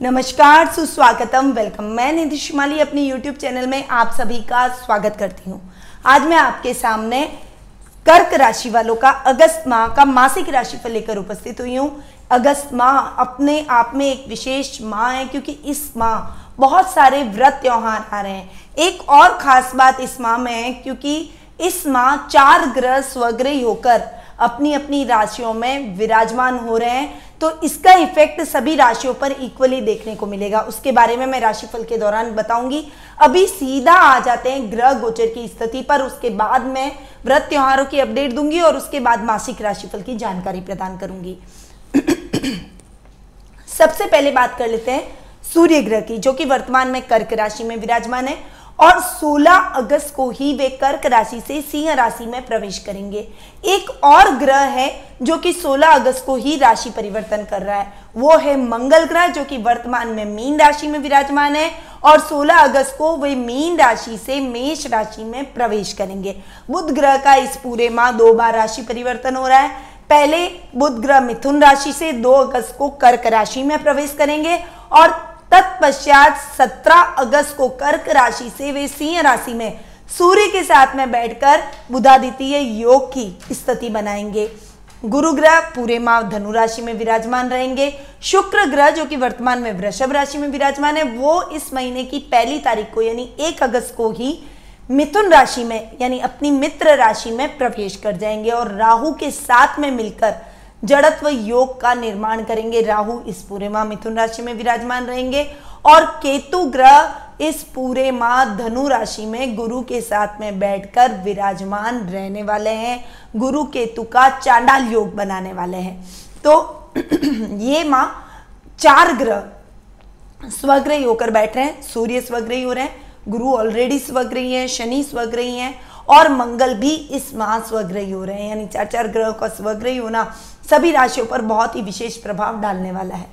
नमस्कार, सुस्वागतम वेलकम मैं निधि शिमाली अपनी YouTube चैनल में आप सभी का स्वागत करती हूँ। आज मैं आपके सामने कर्क राशि वालों का, अगस्त माह का मासिक राशिफल लेकर उपस्थित हुई हूँ। अगस्त माह अपने आप में एक विशेष माह है, क्योंकि इस माह बहुत सारे व्रत त्योहार आ रहे हैं। एक और खास बात इस माह में है, क्योंकि इस माह चार ग्रह स्वग्रही होकर अपनी अपनी राशियों में विराजमान हो रहे हैं। तो इसका इफ़ेक्ट सभी राशियों पर इक्वली देखने को मिलेगा। उसके बारे में मैं राशिफल के दौरान बताऊँगी। अभी सीधा आ जाते हैं ग्रह गोचर की स्थिति पर। उसके बाद मैं व्रत त्योहारों की अपडेट दूँगी और उसके बाद मासिक राशिफल की जानकारी प्रदान करूँगी। सबसे पहले बात कर लेते हैं सूर्य ग्रह की, जो कि वर्तमान में कर्क राशि में विराजमान है। और 16 अगस्त को ही वे कर्क राशि से सिंह राशि में प्रवेश करेंगे। एक और ग्रह है जो कि 16 अगस्त को ही राशि परिवर्तन कर रहा है। वो है मंगल ग्रह, जो कि वर्तमान में मीन राशि में विराजमान है और 16 अगस्त को वे मीन राशि से मेष राशि में प्रवेश करेंगे। बुध ग्रह का इस पूरे माह दो बार राशि परिवर्तन हो रहा है। पहले बुध ग्रह मिथुन राशि से 2 अगस्त को कर्क राशि में प्रवेश करेंगे और तत्पश्चात 17 अगस्त को कर्क राशि से वे सिंह राशि में सूर्य के साथ में बैठकर बुधादित्य योग की स्थिति बनाएँगे। गुरु ग्रह पूरे माह धनु राशि में विराजमान रहेंगे। शुक्र ग्रह, जो कि वर्तमान में वृषभ राशि में विराजमान है, वो इस महीने की पहली तारीख को, यानी एक अगस्त को ही मिथुन राशि में, यानी अपनी मित्र राशि में प्रवेश कर जाएँगे और राहु के साथ में मिलकर जड़त्व योग का निर्माण करेंगे। राहु इस पूरे माह मिथुन राशि में विराजमान रहेंगे और केतु ग्रह इस पूरे माह धनु राशि में गुरु के साथ में बैठकर विराजमान रहने वाले हैं। गुरु केतु का चांडाल योग बनाने वाले हैं। तो ये माह चार ग्रह स्वग्रही होकर बैठ रहे हैं। सूर्य स्वग्रही हो रहे हैं। गुरु ऑलरेडी स्वग्रही है, शनि स्वग्रही है और मंगल भी इस माह स्वग्रही हो रहे हैं। यानी चार चार ग्रह का स्वग्रही होना सभी राशियों पर बहुत ही विशेष प्रभाव डालने वाला है।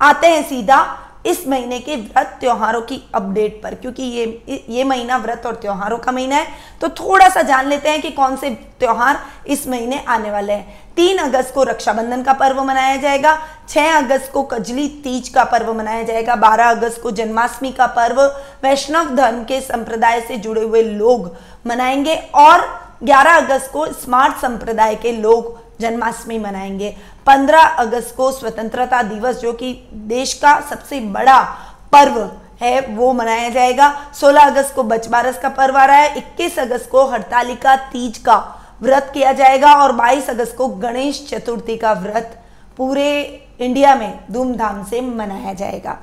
आते हैं सीधा इस महीने के व्रत त्योहारों की अपडेट पर, क्योंकि ये ये महीना व्रत और त्योहारों का महीना है। तो थोड़ा सा जान लेते हैं कि कौन से त्योहार इस महीने आने वाले हैं। तीन अगस्त को रक्षाबंधन का पर्व मनाया जाएगा, छह अगस्त को कजली तीज का पर्व मनाया जाएगा, बारह अगस्त को जन्माष्टमी का पर्व, वैष्णव धर्म के संप्रदाय से जुड़े हुए लोग मनाएँगे, और 11 अगस्त को स्मार्ट संप्रदाय के लोग जन्माष्टमी मनाएँगे। 15 अगस्त को स्वतंत्रता दिवस, जो कि देश का सबसे बड़ा पर्व है, वो मनाया जाएगा। 16 अगस्त को बचबारस का पर्व आ रहा है 21 अगस्त को हड़तालिका तीज का व्रत किया जाएगा, और 22 अगस्त को गणेश चतुर्थी का व्रत पूरे इंडिया में धूमधाम से मनाया जाएगा।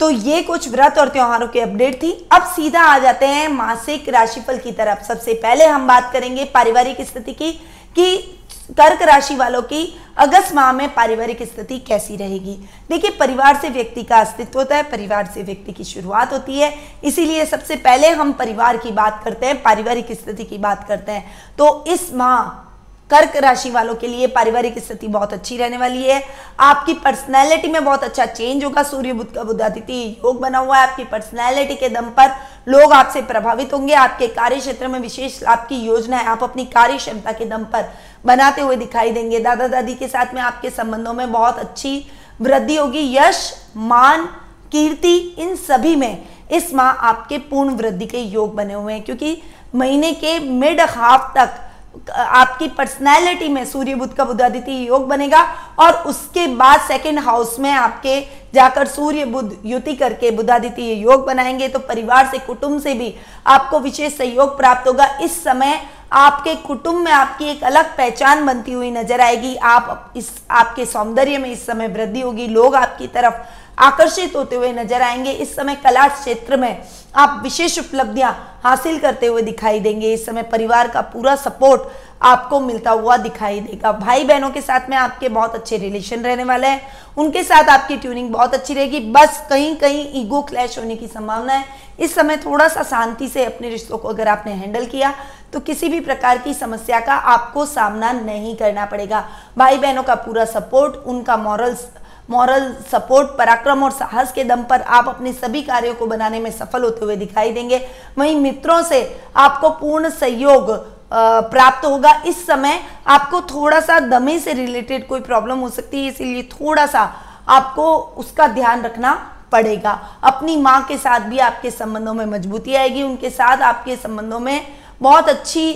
तो ये कुछ व्रत और त्योहारों की अपडेट थी। अब सीधा आ जाते हैं मासिक राशिफल की तरफ़। सबसे पहले हम बात करेंगे पारिवारिक स्थिति की, कि कर्क राशि वालों की अगस्त माह में पारिवारिक स्थिति कैसी रहेगी? देखिए, परिवार से व्यक्ति का अस्तित्व होता है, परिवार से व्यक्ति की शुरुआत होती है। इसीलिए सबसे पहले हम परिवार की बात करते हैं, पारिवारिक स्थिति की बात करते हैं। तो इस माह कर्क राशि वालों के लिए पारिवारिक स्थिति बहुत अच्छी रहने वाली है। आपकी पर्सनैलिटी में बहुत अच्छा चेंज होगा। सूर्य बुद्ध का बुद्धादित्य योग बना हुआ है। आपकी पर्सनैलिटी के दम पर लोग आपसे प्रभावित होंगे। आपके कार्य क्षेत्र में विशेष लाभ की योजना है। आप अपनी कार्य क्षमता के दम पर बनाते हुए दिखाई देंगे। दादा दादी के साथ में आपके संबंधों में बहुत अच्छी वृद्धि होगी। यश, मान, कीर्ति, इन सभी में इस माह आपके पूर्ण वृद्धि के योग बने हुए हैं। क्योंकि महीने के मिड हाफ़ तक आपकी पर्सनैलिटी में सूर्य बुद्ध का बुद्धादित्य योग बनेगा और उसके बाद सेकंड हाउस में आपके जाकर सूर्य बुद्ध युति करके बुद्धादित्य योग बनाएँगे। तो परिवार से, कुटुंब से भी आपको विशेष सहयोग प्राप्त होगा। इस समय आपके कुटुंब में आपकी एक अलग पहचान बनती हुई नज़र आएगी। आप इस, आपके सौंदर्य में इस समय वृद्धि होगी। लोग आपकी तरफ़ आकर्षित होते हुए नज़र आएँगे। इस समय कला क्षेत्र में आप विशेष उपलब्धियाँ हासिल करते हुए दिखाई देंगे। इस समय परिवार का पूरा सपोर्ट आपको मिलता हुआ दिखाई देगा। भाई बहनों के साथ में आपके बहुत अच्छे रिलेशन रहने वाले हैं। उनके साथ आपकी ट्यूनिंग बहुत अच्छी रहेगी। बस कहीं कहीं ईगो क्लैश होने की संभावना है। इस समय थोड़ा सा शांति से अपने रिश्तों को अगर आपने हैंडल किया तो किसी भी प्रकार की समस्या का आपको सामना नहीं करना पड़ेगा। भाई बहनों का पूरा सपोर्ट उनका मॉरल्स मॉरल सपोर्ट पराक्रम और साहस के दम पर आप अपने सभी कार्यों को बनाने में सफल होते हुए दिखाई देंगे। वहीं मित्रों से आपको पूर्ण सहयोग प्राप्त होगा। इस समय आपको थोड़ा सा दमे से रिलेटेड कोई प्रॉब्लम हो सकती है, इसीलिए थोड़ा सा आपको उसका ध्यान रखना पड़ेगा। अपनी माँ के साथ भी आपके संबंधों में मजबूती आएगी, उनके साथ आपके संबंधों में बहुत अच्छी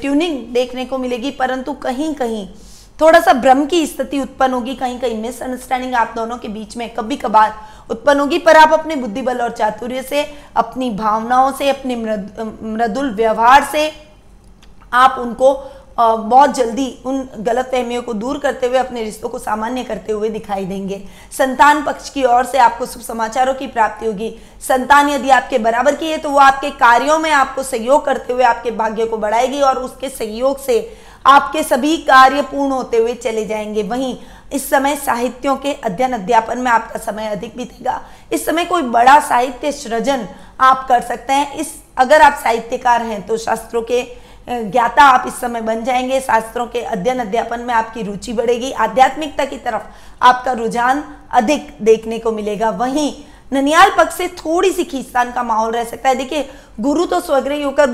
ट्यूनिंग देखने को मिलेगी, परंतु कहीं कहीं थोड़ा सा भ्रम की स्थिति उत्पन्न होगी, कहीं कहीं मिसअंडरस्टैंडिंग आप दोनों के बीच में कभी कभार उत्पन्न होगी, पर आप अपने बुद्धि बल और चातुर्य से, अपनी भावनाओं से, अपने मृदुल व्यवहार से आप उनको बहुत जल्दी उन गलत फहमियों को दूर करते हुए, अपने रिश्तों को सामान्य करते हुए दिखाई देंगे। संतान पक्ष की ओर से आपको शुभ समाचारों की प्राप्ति होगी। संतान यदि आपके बराबर की है तो वो आपके कार्यों में आपको सहयोग करते हुए आपके भाग्य को बढ़ाएगी और उसके सहयोग से आपके सभी कार्य पूर्ण होते हुए चले जाएँगे। वहीं इस समय साहित्यों के अध्ययन अध्यापन में आपका समय अधिक बीतेगा। इस समय कोई बड़ा साहित्य सृजन आप कर सकते हैं। इस, अगर आप साहित्यकार हैं तो शास्त्रों के ज्ञाता आप इस समय बन जाएँगे। शास्त्रों के अध्ययन अध्यापन में आपकी रुचि बढ़ेगी। आध्यात्मिकता की तरफ़ आपका रुझान अधिक देखने को मिलेगा। वहीं ननियाल पक्ष से थोड़ी सी खींचतान का माहौल रह सकता है। देखिए, गुरु तो स्वग्रह होकर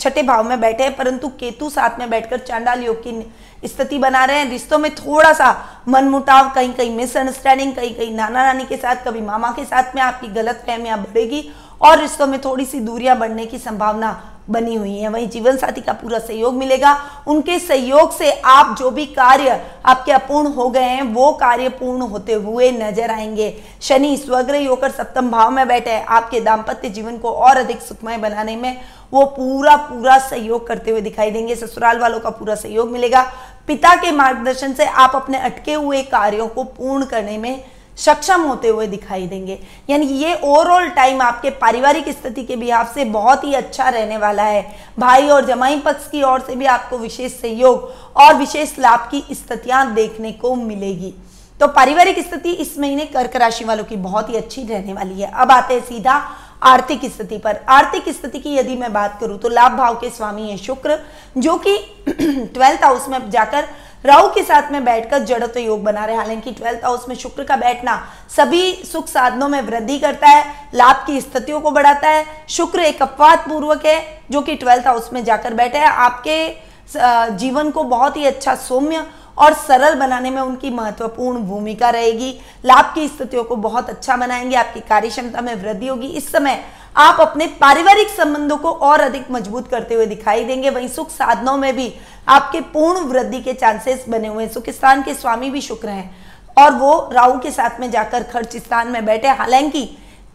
छठे भाव में बैठे हैं, परंतु केतु साथ में बैठकर चांडाल योग की स्थिति बना रहे हैं। रिश्तों में थोड़ा सा मनमुटाव कहीं कहीं मिसअंडरस्टैंडिंग कहीं कहीं नाना नानी के साथ, कभी मामा के साथ में आपकी गलत फहमियाँ बढ़ेगी और रिश्तों में थोड़ी सी दूरियाँ बढ़ने की संभावना बनी हुई है। वहीं जीवन साथी का पूरा सहयोग मिलेगा। उनके सहयोग से आप जो भी कार्य आपके अपूर्ण हो गए हैं, वो कार्य पूर्ण होते हुए नज़र आएँगे। शनि स्वग्रह होकर सप्तम भाव में बैठे हैं। आपके दाम्पत्य जीवन को और अधिक सुखमय बनाने में वो पूरा पूरा सहयोग करते हुए दिखाई देंगे। ससुराल वालों का पूरा सहयोग मिलेगा। पिता के मार्गदर्शन से आप अपने अटके हुए कार्यों को पूर्ण करने में सक्षम होते हुए दिखाई देंगे। यानी ये ओवरऑल टाइम आपके पारिवारिक स्थिति के बिहार से बहुत ही अच्छा रहने वाला है। भाई और जमाई पक्ष की ओर से भी आपको विशेष सहयोग और विशेष लाभ की स्थितियाँ देखने को मिलेगी। तो पारिवारिक स्थिति इस महीने कर्क राशि वालों की बहुत ही अच्छी रहने वाली है। अब आते हैं सीधा आर्थिक स्थिति पर। आर्थिक स्थिति की यदि मैं बात करूँ तो लाभ भाव के स्वामी है शुक्र, जो कि ट्वेल्थ हाउस में जाकर राहु के साथ में बैठकर जड़त्व योग बना रहे हालाँकि ट्वेल्थ हाउस में शुक्र का बैठना सभी सुख साधनों में वृद्धि करता है, लाभ की स्थितियों को बढ़ाता है। शुक्र एक अपवाद पूर्वक है, जो कि ट्वेल्थ हाउस में जाकर बैठे है। आपके जीवन को बहुत ही अच्छा सौम्य और सरल बनाने में उनकी महत्वपूर्ण भूमिका रहेगी। लाभ की स्थितियों को बहुत अच्छा बनाएँगे आपकी कार्य क्षमता में वृद्धि होगी। इस समय आप अपने पारिवारिक संबंधों को और अधिक मज़बूत करते हुए दिखाई देंगे। वहीं सुख साधनों में भी आपके पूर्ण वृद्धि के चांसेस बने हुए हैं। सुख स्थान के स्वामी भी शुक्र हैं और वो राहु के साथ में जाकर खर्च स्थान में बैठे। हालाँकि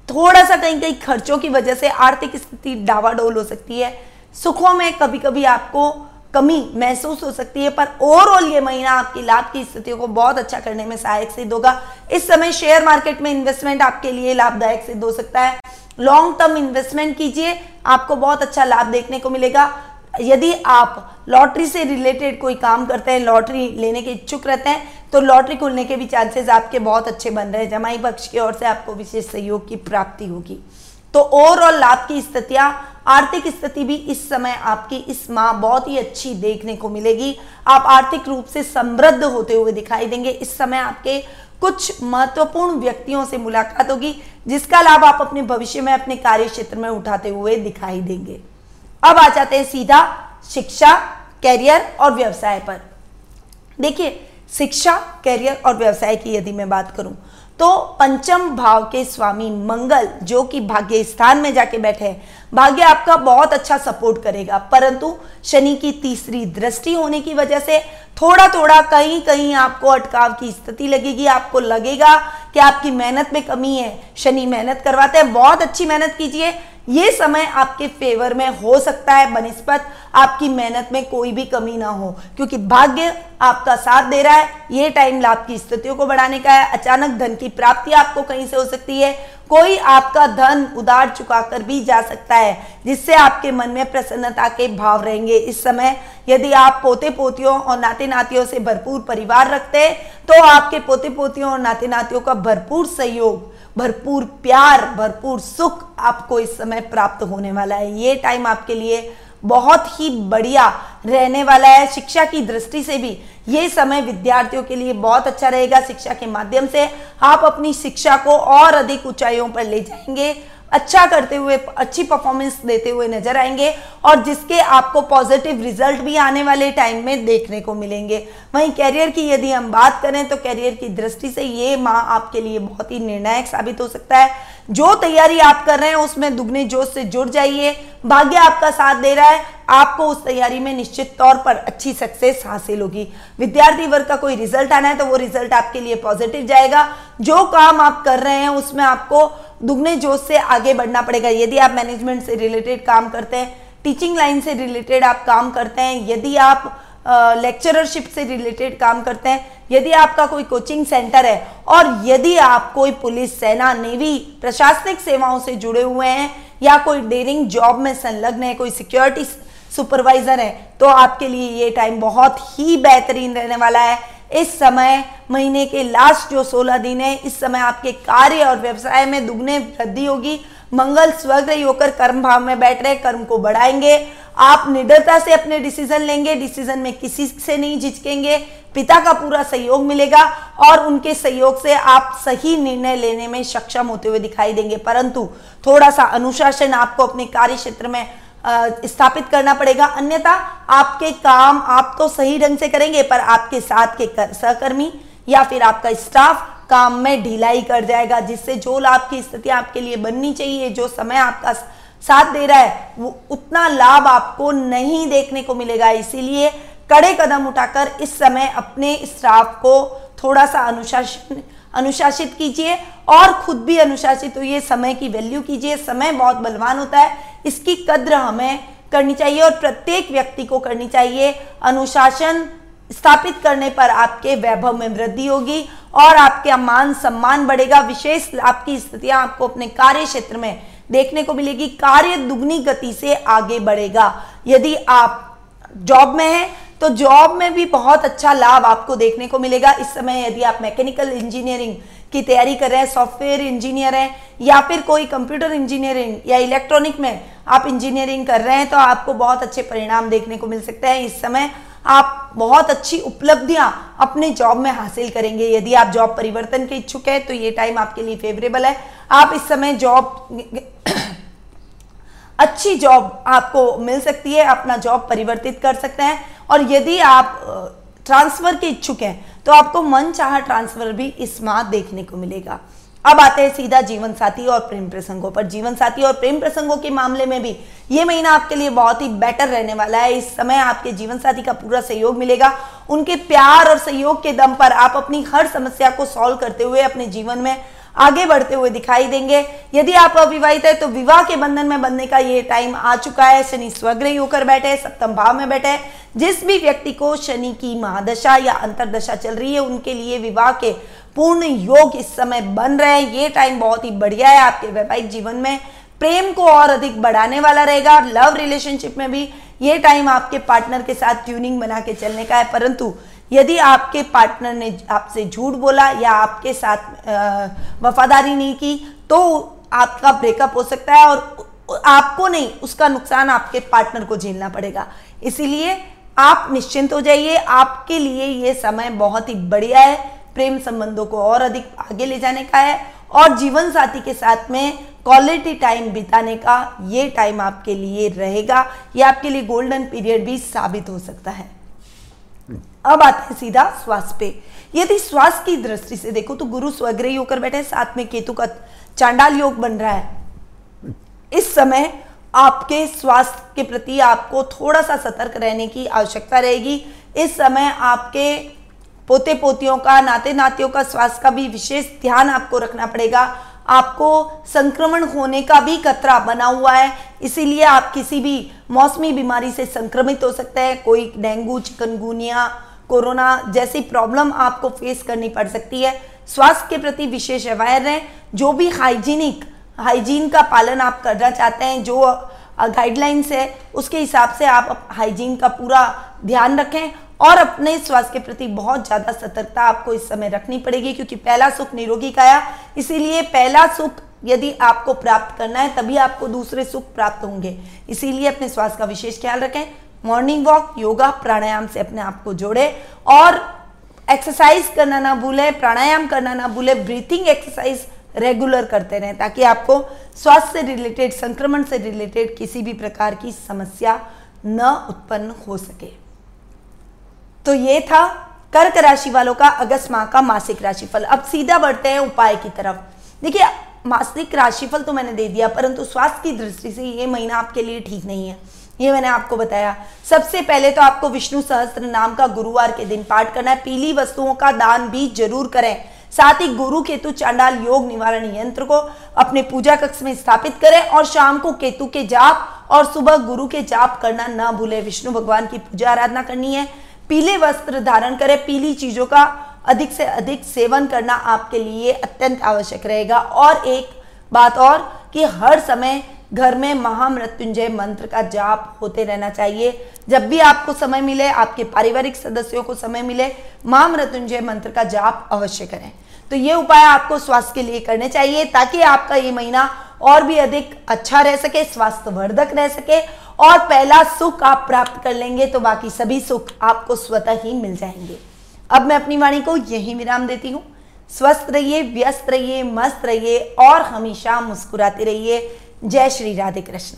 थोड़ा सा कहीं कहीं खर्चों की वजह से आर्थिक स्थिति डावाडोल हो सकती है। सुखों में कभी कभी आपको कमी महसूस हो सकती है, पर ओवरऑल ये महीना आपकी लाभ की स्थितियों को बहुत अच्छा करने में सहायक सिद्ध होगा। इस समय शेयर मार्केट में इन्वेस्टमेंट आपके लिए लाभदायक सिद्ध हो सकता है। लॉन्ग टर्म इन्वेस्टमेंट कीजिए, आपको बहुत अच्छा लाभ देखने को मिलेगा। यदि आप लॉटरी से रिलेटेड कोई काम करते हैं लॉटरी लेने के इच्छुक रहते हैं तो लॉटरी खुलने के भी चांसेस आपके बहुत अच्छे बन रहे हैं। जमाई पक्ष की ओर से आपको विशेष सहयोग की प्राप्ति होगी। तो ओवरऑल लाभ की स्थितियाँ आर्थिक स्थिति भी इस समय आपकी इस माह बहुत ही अच्छी देखने को मिलेगी। आप आर्थिक रूप से समृद्ध होते हुए दिखाई देंगे। इस समय आपके कुछ महत्वपूर्ण व्यक्तियों से मुलाकात होगी, जिसका लाभ आप अपने भविष्य में अपने कार्य क्षेत्र में उठाते हुए दिखाई देंगे। अब आ जाते हैं सीधा शिक्षा, कैरियर और व्यवसाय पर। देखिए, शिक्षा, कैरियर और व्यवसाय की यदि मैं बात करूँ तो पंचम भाव के स्वामी मंगल, जो कि भाग्य स्थान में जाके बैठे हैं, भाग्य आपका बहुत अच्छा सपोर्ट करेगा। परंतु शनि की तीसरी दृष्टि होने की वजह से थोड़ा थोड़ा कहीं कहीं आपको अटकाव की स्थिति लगेगी, आपको लगेगा कि आपकी मेहनत में कमी है, शनि मेहनत करवाते हैं, बहुत अच्छी मेहनत कीजिए। ये समय आपके फेवर में हो सकता है, बनस्पत आपकी मेहनत में कोई भी कमी ना हो, क्योंकि भाग्य आपका साथ दे रहा है, ये टाइम लाभ की स्थितियों को बढ़ाने का है, अचानक धन की प्राप्ति आपको कहीं से हो सकती है कोई आपका धन उधार चुका कर भी जा सकता है, जिससे आपके मन में प्रसन्नता के भाव रहेंगे। इस समय यदि आप पोते पोतियों और नाते नातियों से भरपूर परिवार रखते हैं तो आपके पोते पोतियों और नाते नातियों का भरपूर सहयोग, भरपूर प्यार, भरपूर सुख आपको इस समय प्राप्त होने वाला है। ये टाइम आपके लिए बहुत ही बढ़िया रहने वाला है। शिक्षा की दृष्टि से भी ये समय विद्यार्थियों के लिए बहुत अच्छा रहेगा शिक्षा के माध्यम से। आप अपनी शिक्षा को और अधिक ऊंचाइयों पर ले जाएँगे। अच्छा करते हुए, अच्छी परफॉर्मेंस देते हुए नज़र आएँगे और जिसके आपको पॉजिटिव रिज़ल्ट भी आने वाले टाइम में देखने को मिलेंगे। वहीं कैरियर की यदि हम बात करें तो कैरियर की दृष्टि से ये माह आपके लिए बहुत ही निर्णायक साबित हो सकता है। जो तैयारी आप कर रहे हैं, उसमें दुगने जोश से जुड़ जाइए। भाग्य आपका साथ दे रहा है, आपको उस तैयारी में निश्चित तौर पर अच्छी सक्सेस हासिल होगी। विद्यार्थी वर्ग का कोई रिज़ल्ट आना है तो वो रिज़ल्ट आपके लिए पॉजिटिव जाएगा। जो काम आप कर रहे हैं, उसमें आपको दुगने जोश से आगे बढ़ना पड़ेगा। यदि आप मैनेजमेंट से रिलेटेड काम करते हैं टीचिंग लाइन से रिलेटेड आप काम करते हैं, यदि आप लेक्चररशिप से रिलेटेड काम करते हैं, यदि आपका कोई कोचिंग सेंटर है, और यदि आप कोई पुलिस, सेना नेवी प्रशासनिक सेवाओं से जुड़े हुए हैं, या कोई डेयरिंग जॉब में संलग्न है, कोई सिक्योरिटी सुपरवाइजर है तो आपके लिए ये टाइम बहुत ही बेहतरीन रहने वाला है। इस समय, महीने के लास्ट जो 16 दिन है, इस समय आपके कार्य और व्यवसाय में दुगने वृद्धि होगी। मंगल स्वग्रही होकर कर्म भाव में बैठ रहे, कर्म को बढ़ाएँगे। आप निडरता से अपने डिसीज़न लेंगे डिसीज़न में किसी से नहीं झिझकेंगे। पिता का पूरा सहयोग मिलेगा और उनके सहयोग से आप सही निर्णय लेने में सक्षम होते हुए दिखाई देंगे। परंतु थोड़ा सा अनुशासन आपको अपने कार्य क्षेत्र में स्थापित करना पड़ेगा। अन्यथा आपके काम आप तो सही ढंग से करेंगे, पर आपके साथ के सहकर्मी या फिर आपका स्टाफ काम में ढिलाई कर जाएगा, जिससे जो लाभ की स्थिति आपके लिए बननी चाहिए, जो समय आपका साथ दे रहा है, वो उतना लाभ आपको नहीं देखने को मिलेगा। इसीलिए कड़े कदम उठाकर इस समय अपने स्टाफ को थोड़ा सा अनुशासन अनुशासित कीजिए और खुद भी अनुशासित होइए। समय की वैल्यू कीजिए। समय बहुत बलवान होता है। इसकी कद्र हमें करनी चाहिए और प्रत्येक व्यक्ति को करनी चाहिए। अनुशासन स्थापित करने पर आपके वैभव में वृद्धि होगी और आपके मान सम्मान बढ़ेगा। विशेष आपकी स्थितियाँ आपको अपने कार्य क्षेत्र में देखने को मिलेगी। कार्य दुगनी गति से आगे बढ़ेगा। यदि आप जॉब में हैं तो जॉब में भी बहुत अच्छा लाभ आपको देखने को मिलेगा। इस समय यदि आप मैकेनिकल इंजीनियरिंग की तैयारी कर रहे हैं सॉफ्टवेयर इंजीनियर हैं, या फिर कोई कंप्यूटर इंजीनियरिंग या इलेक्ट्रॉनिक में आप इंजीनियरिंग कर रहे हैं तो आपको बहुत अच्छे परिणाम देखने को मिल सकते हैं। इस समय आप बहुत अच्छी उपलब्धियाँ अपने जॉब में हासिल करेंगे। यदि आप जॉब परिवर्तन के इच्छुक है तो ये टाइम आपके लिए फेवरेबल है। आप इस समय जॉब अच्छी जॉब आपको मिल सकती है, अपना जॉब परिवर्तित कर सकते हैं। और यदि आप ट्रांसफ़र के इच्छुक हैं तो आपको मन चाह ट्रांसफ़र भी इस माह देखने को मिलेगा। अब आते हैं सीधा जीवन साथी और प्रेम प्रसंगों पर। जीवन साथी और प्रेम प्रसंगों के मामले में भी ये महीना आपके लिए बहुत ही बेटर रहने वाला है। इस समय आपके जीवन साथी का पूरा सहयोग मिलेगा। उनके प्यार और सहयोग के दम पर आप अपनी हर समस्या को सॉल्व करते हुए अपने जीवन में आगे बढ़ते हुए दिखाई देंगे। यदि आप अविवाहित है तो विवाह के बंधन में बनने का ये टाइम आ चुका है। शनि स्वग्रही होकर बैठे, सप्तम भाव में बैठे। जिस भी व्यक्ति को शनि की महादशा या अंतरदशा चल रही है, उनके लिए विवाह के पूर्ण योग इस समय बन रहे हैं। ये टाइम बहुत ही बढ़िया है आपके वैवाहिक जीवन में। प्रेम को और अधिक बढ़ाने वाला रहेगा और लव रिलेशनशिप में भी ये टाइम आपके पार्टनर के साथ ट्यूनिंग बना के चलने का है। परंतु यदि आपके पार्टनर ने आपसे झूठ बोला या आपके साथ वफादारी नहीं की तो आपका ब्रेकअप हो सकता है और आपको नहीं, उसका नुकसान आपके पार्टनर को झेलना पड़ेगा। इसीलिए आप निश्चिंत हो जाइए। आपके लिए ये समय बहुत ही बढ़िया है। प्रेम संबंधों को और अधिक आगे ले जाने का है और जीवन साथी के साथ में क्वालिटी टाइम बिताने का ये टाइम आपके लिए रहेगा। ये आपके लिए गोल्डन पीरियड भी साबित हो सकता है। अब आते हैं सीधा स्वास्थ्य पे। यदि स्वास्थ्य की दृष्टि से देखो तो गुरु स्वग्रही होकर बैठे साथ में केतु का चांडाल योग बन रहा है। इस समय आपके स्वास्थ्य के प्रति आपको थोड़ा सा सतर्क रहने की आवश्यकता रहेगी। इस समय आपके पोते पोतियों का नाते नातियों का स्वास्थ्य का भी विशेष ध्यान आपको रखना पड़ेगा। आपको संक्रमण होने का भी खतरा बना हुआ है। इसीलिए आप किसी भी मौसमी बीमारी से संक्रमित हो सकते हैं। कोई डेंगू, चिकनगुनिया, कोरोना जैसी प्रॉब्लम आपको फेस करनी पड़ सकती है। स्वास्थ्य के प्रति विशेष अवेयर रहें। जो भी हाइजीनिक, हाइजीन का पालन आप करना चाहते हैं, जो गाइडलाइंस है, उसके हिसाब से आप हाइजीन का पूरा ध्यान रखें। और अपने स्वास्थ्य के प्रति बहुत ज़्यादा सतर्कता आपको इस समय रखनी पड़ेगी, क्योंकि पहला सुख निरोगी काया इसीलिए पहला सुख यदि आपको प्राप्त करना है, तभी आपको दूसरे सुख प्राप्त होंगे। इसीलिए अपने स्वास्थ्य का विशेष ख्याल रखें। मॉर्निंग वॉक, योगा, प्राणायाम से अपने आप को जोड़े। और एक्सरसाइज करना ना भूले, प्राणायाम करना ना भूले, ब्रीथिंग एक्सरसाइज रेगुलर करते रहें, ताकि आपको स्वास्थ्य से रिलेटेड, संक्रमण से रिलेटेड किसी भी प्रकार की समस्या न उत्पन्न हो सके। तो ये था कर्क राशि वालों का अगस्त माह का मासिक राशिफल। अब सीधा बढ़ते हैं उपाय की तरफ़। देखिए, मासिक राशिफल तो मैंने दे दिया, परंतु स्वास्थ्य की दृष्टि से ये महीना आपके लिए ठीक नहीं है। ये मैंने आपको बताया। सबसे पहले तो आपको विष्णु सहस्त्र नाम का गुरुवार के दिन पाठ करना है। पीली वस्तुओं का दान भी ज़रूर करें। साथ ही गुरु केतु चांडाल योग निवारण यंत्र को अपने पूजा कक्ष में स्थापित करें और शाम को केतु के जाप और सुबह गुरु के जाप करना न भूले। विष्णु भगवान की पूजा आराधना करनी है। पीले वस्त्र धारण करें, पीली चीज़ों का अधिक से अधिक सेवन करना आपके लिए अत्यंत आवश्यक रहेगा। और एक बात और कि हर समय घर में महामृत्युंजय मंत्र का जाप होते रहना चाहिए। जब भी आपको समय मिले, आपके पारिवारिक सदस्यों को समय मिले, महामृत्युंजय मंत्र का जाप अवश्य करें। तो ये उपाय आपको स्वास्थ्य के लिए करने चाहिए, ताकि आपका ये महीना और भी अधिक अच्छा रह सके, स्वास्थ्यवर्धक रह सके और पहला सुख आप प्राप्त कर लेंगे तो बाकी सभी सुख आपको स्वतः ही मिल जाएँगे। अब मैं अपनी वाणी को यही विराम देती हूँ। स्वस्थ रहिए, व्यस्त रहिए, मस्त रहिए और हमेशा मुस्कुराते रहिए। जय श्री राधे कृष्ण।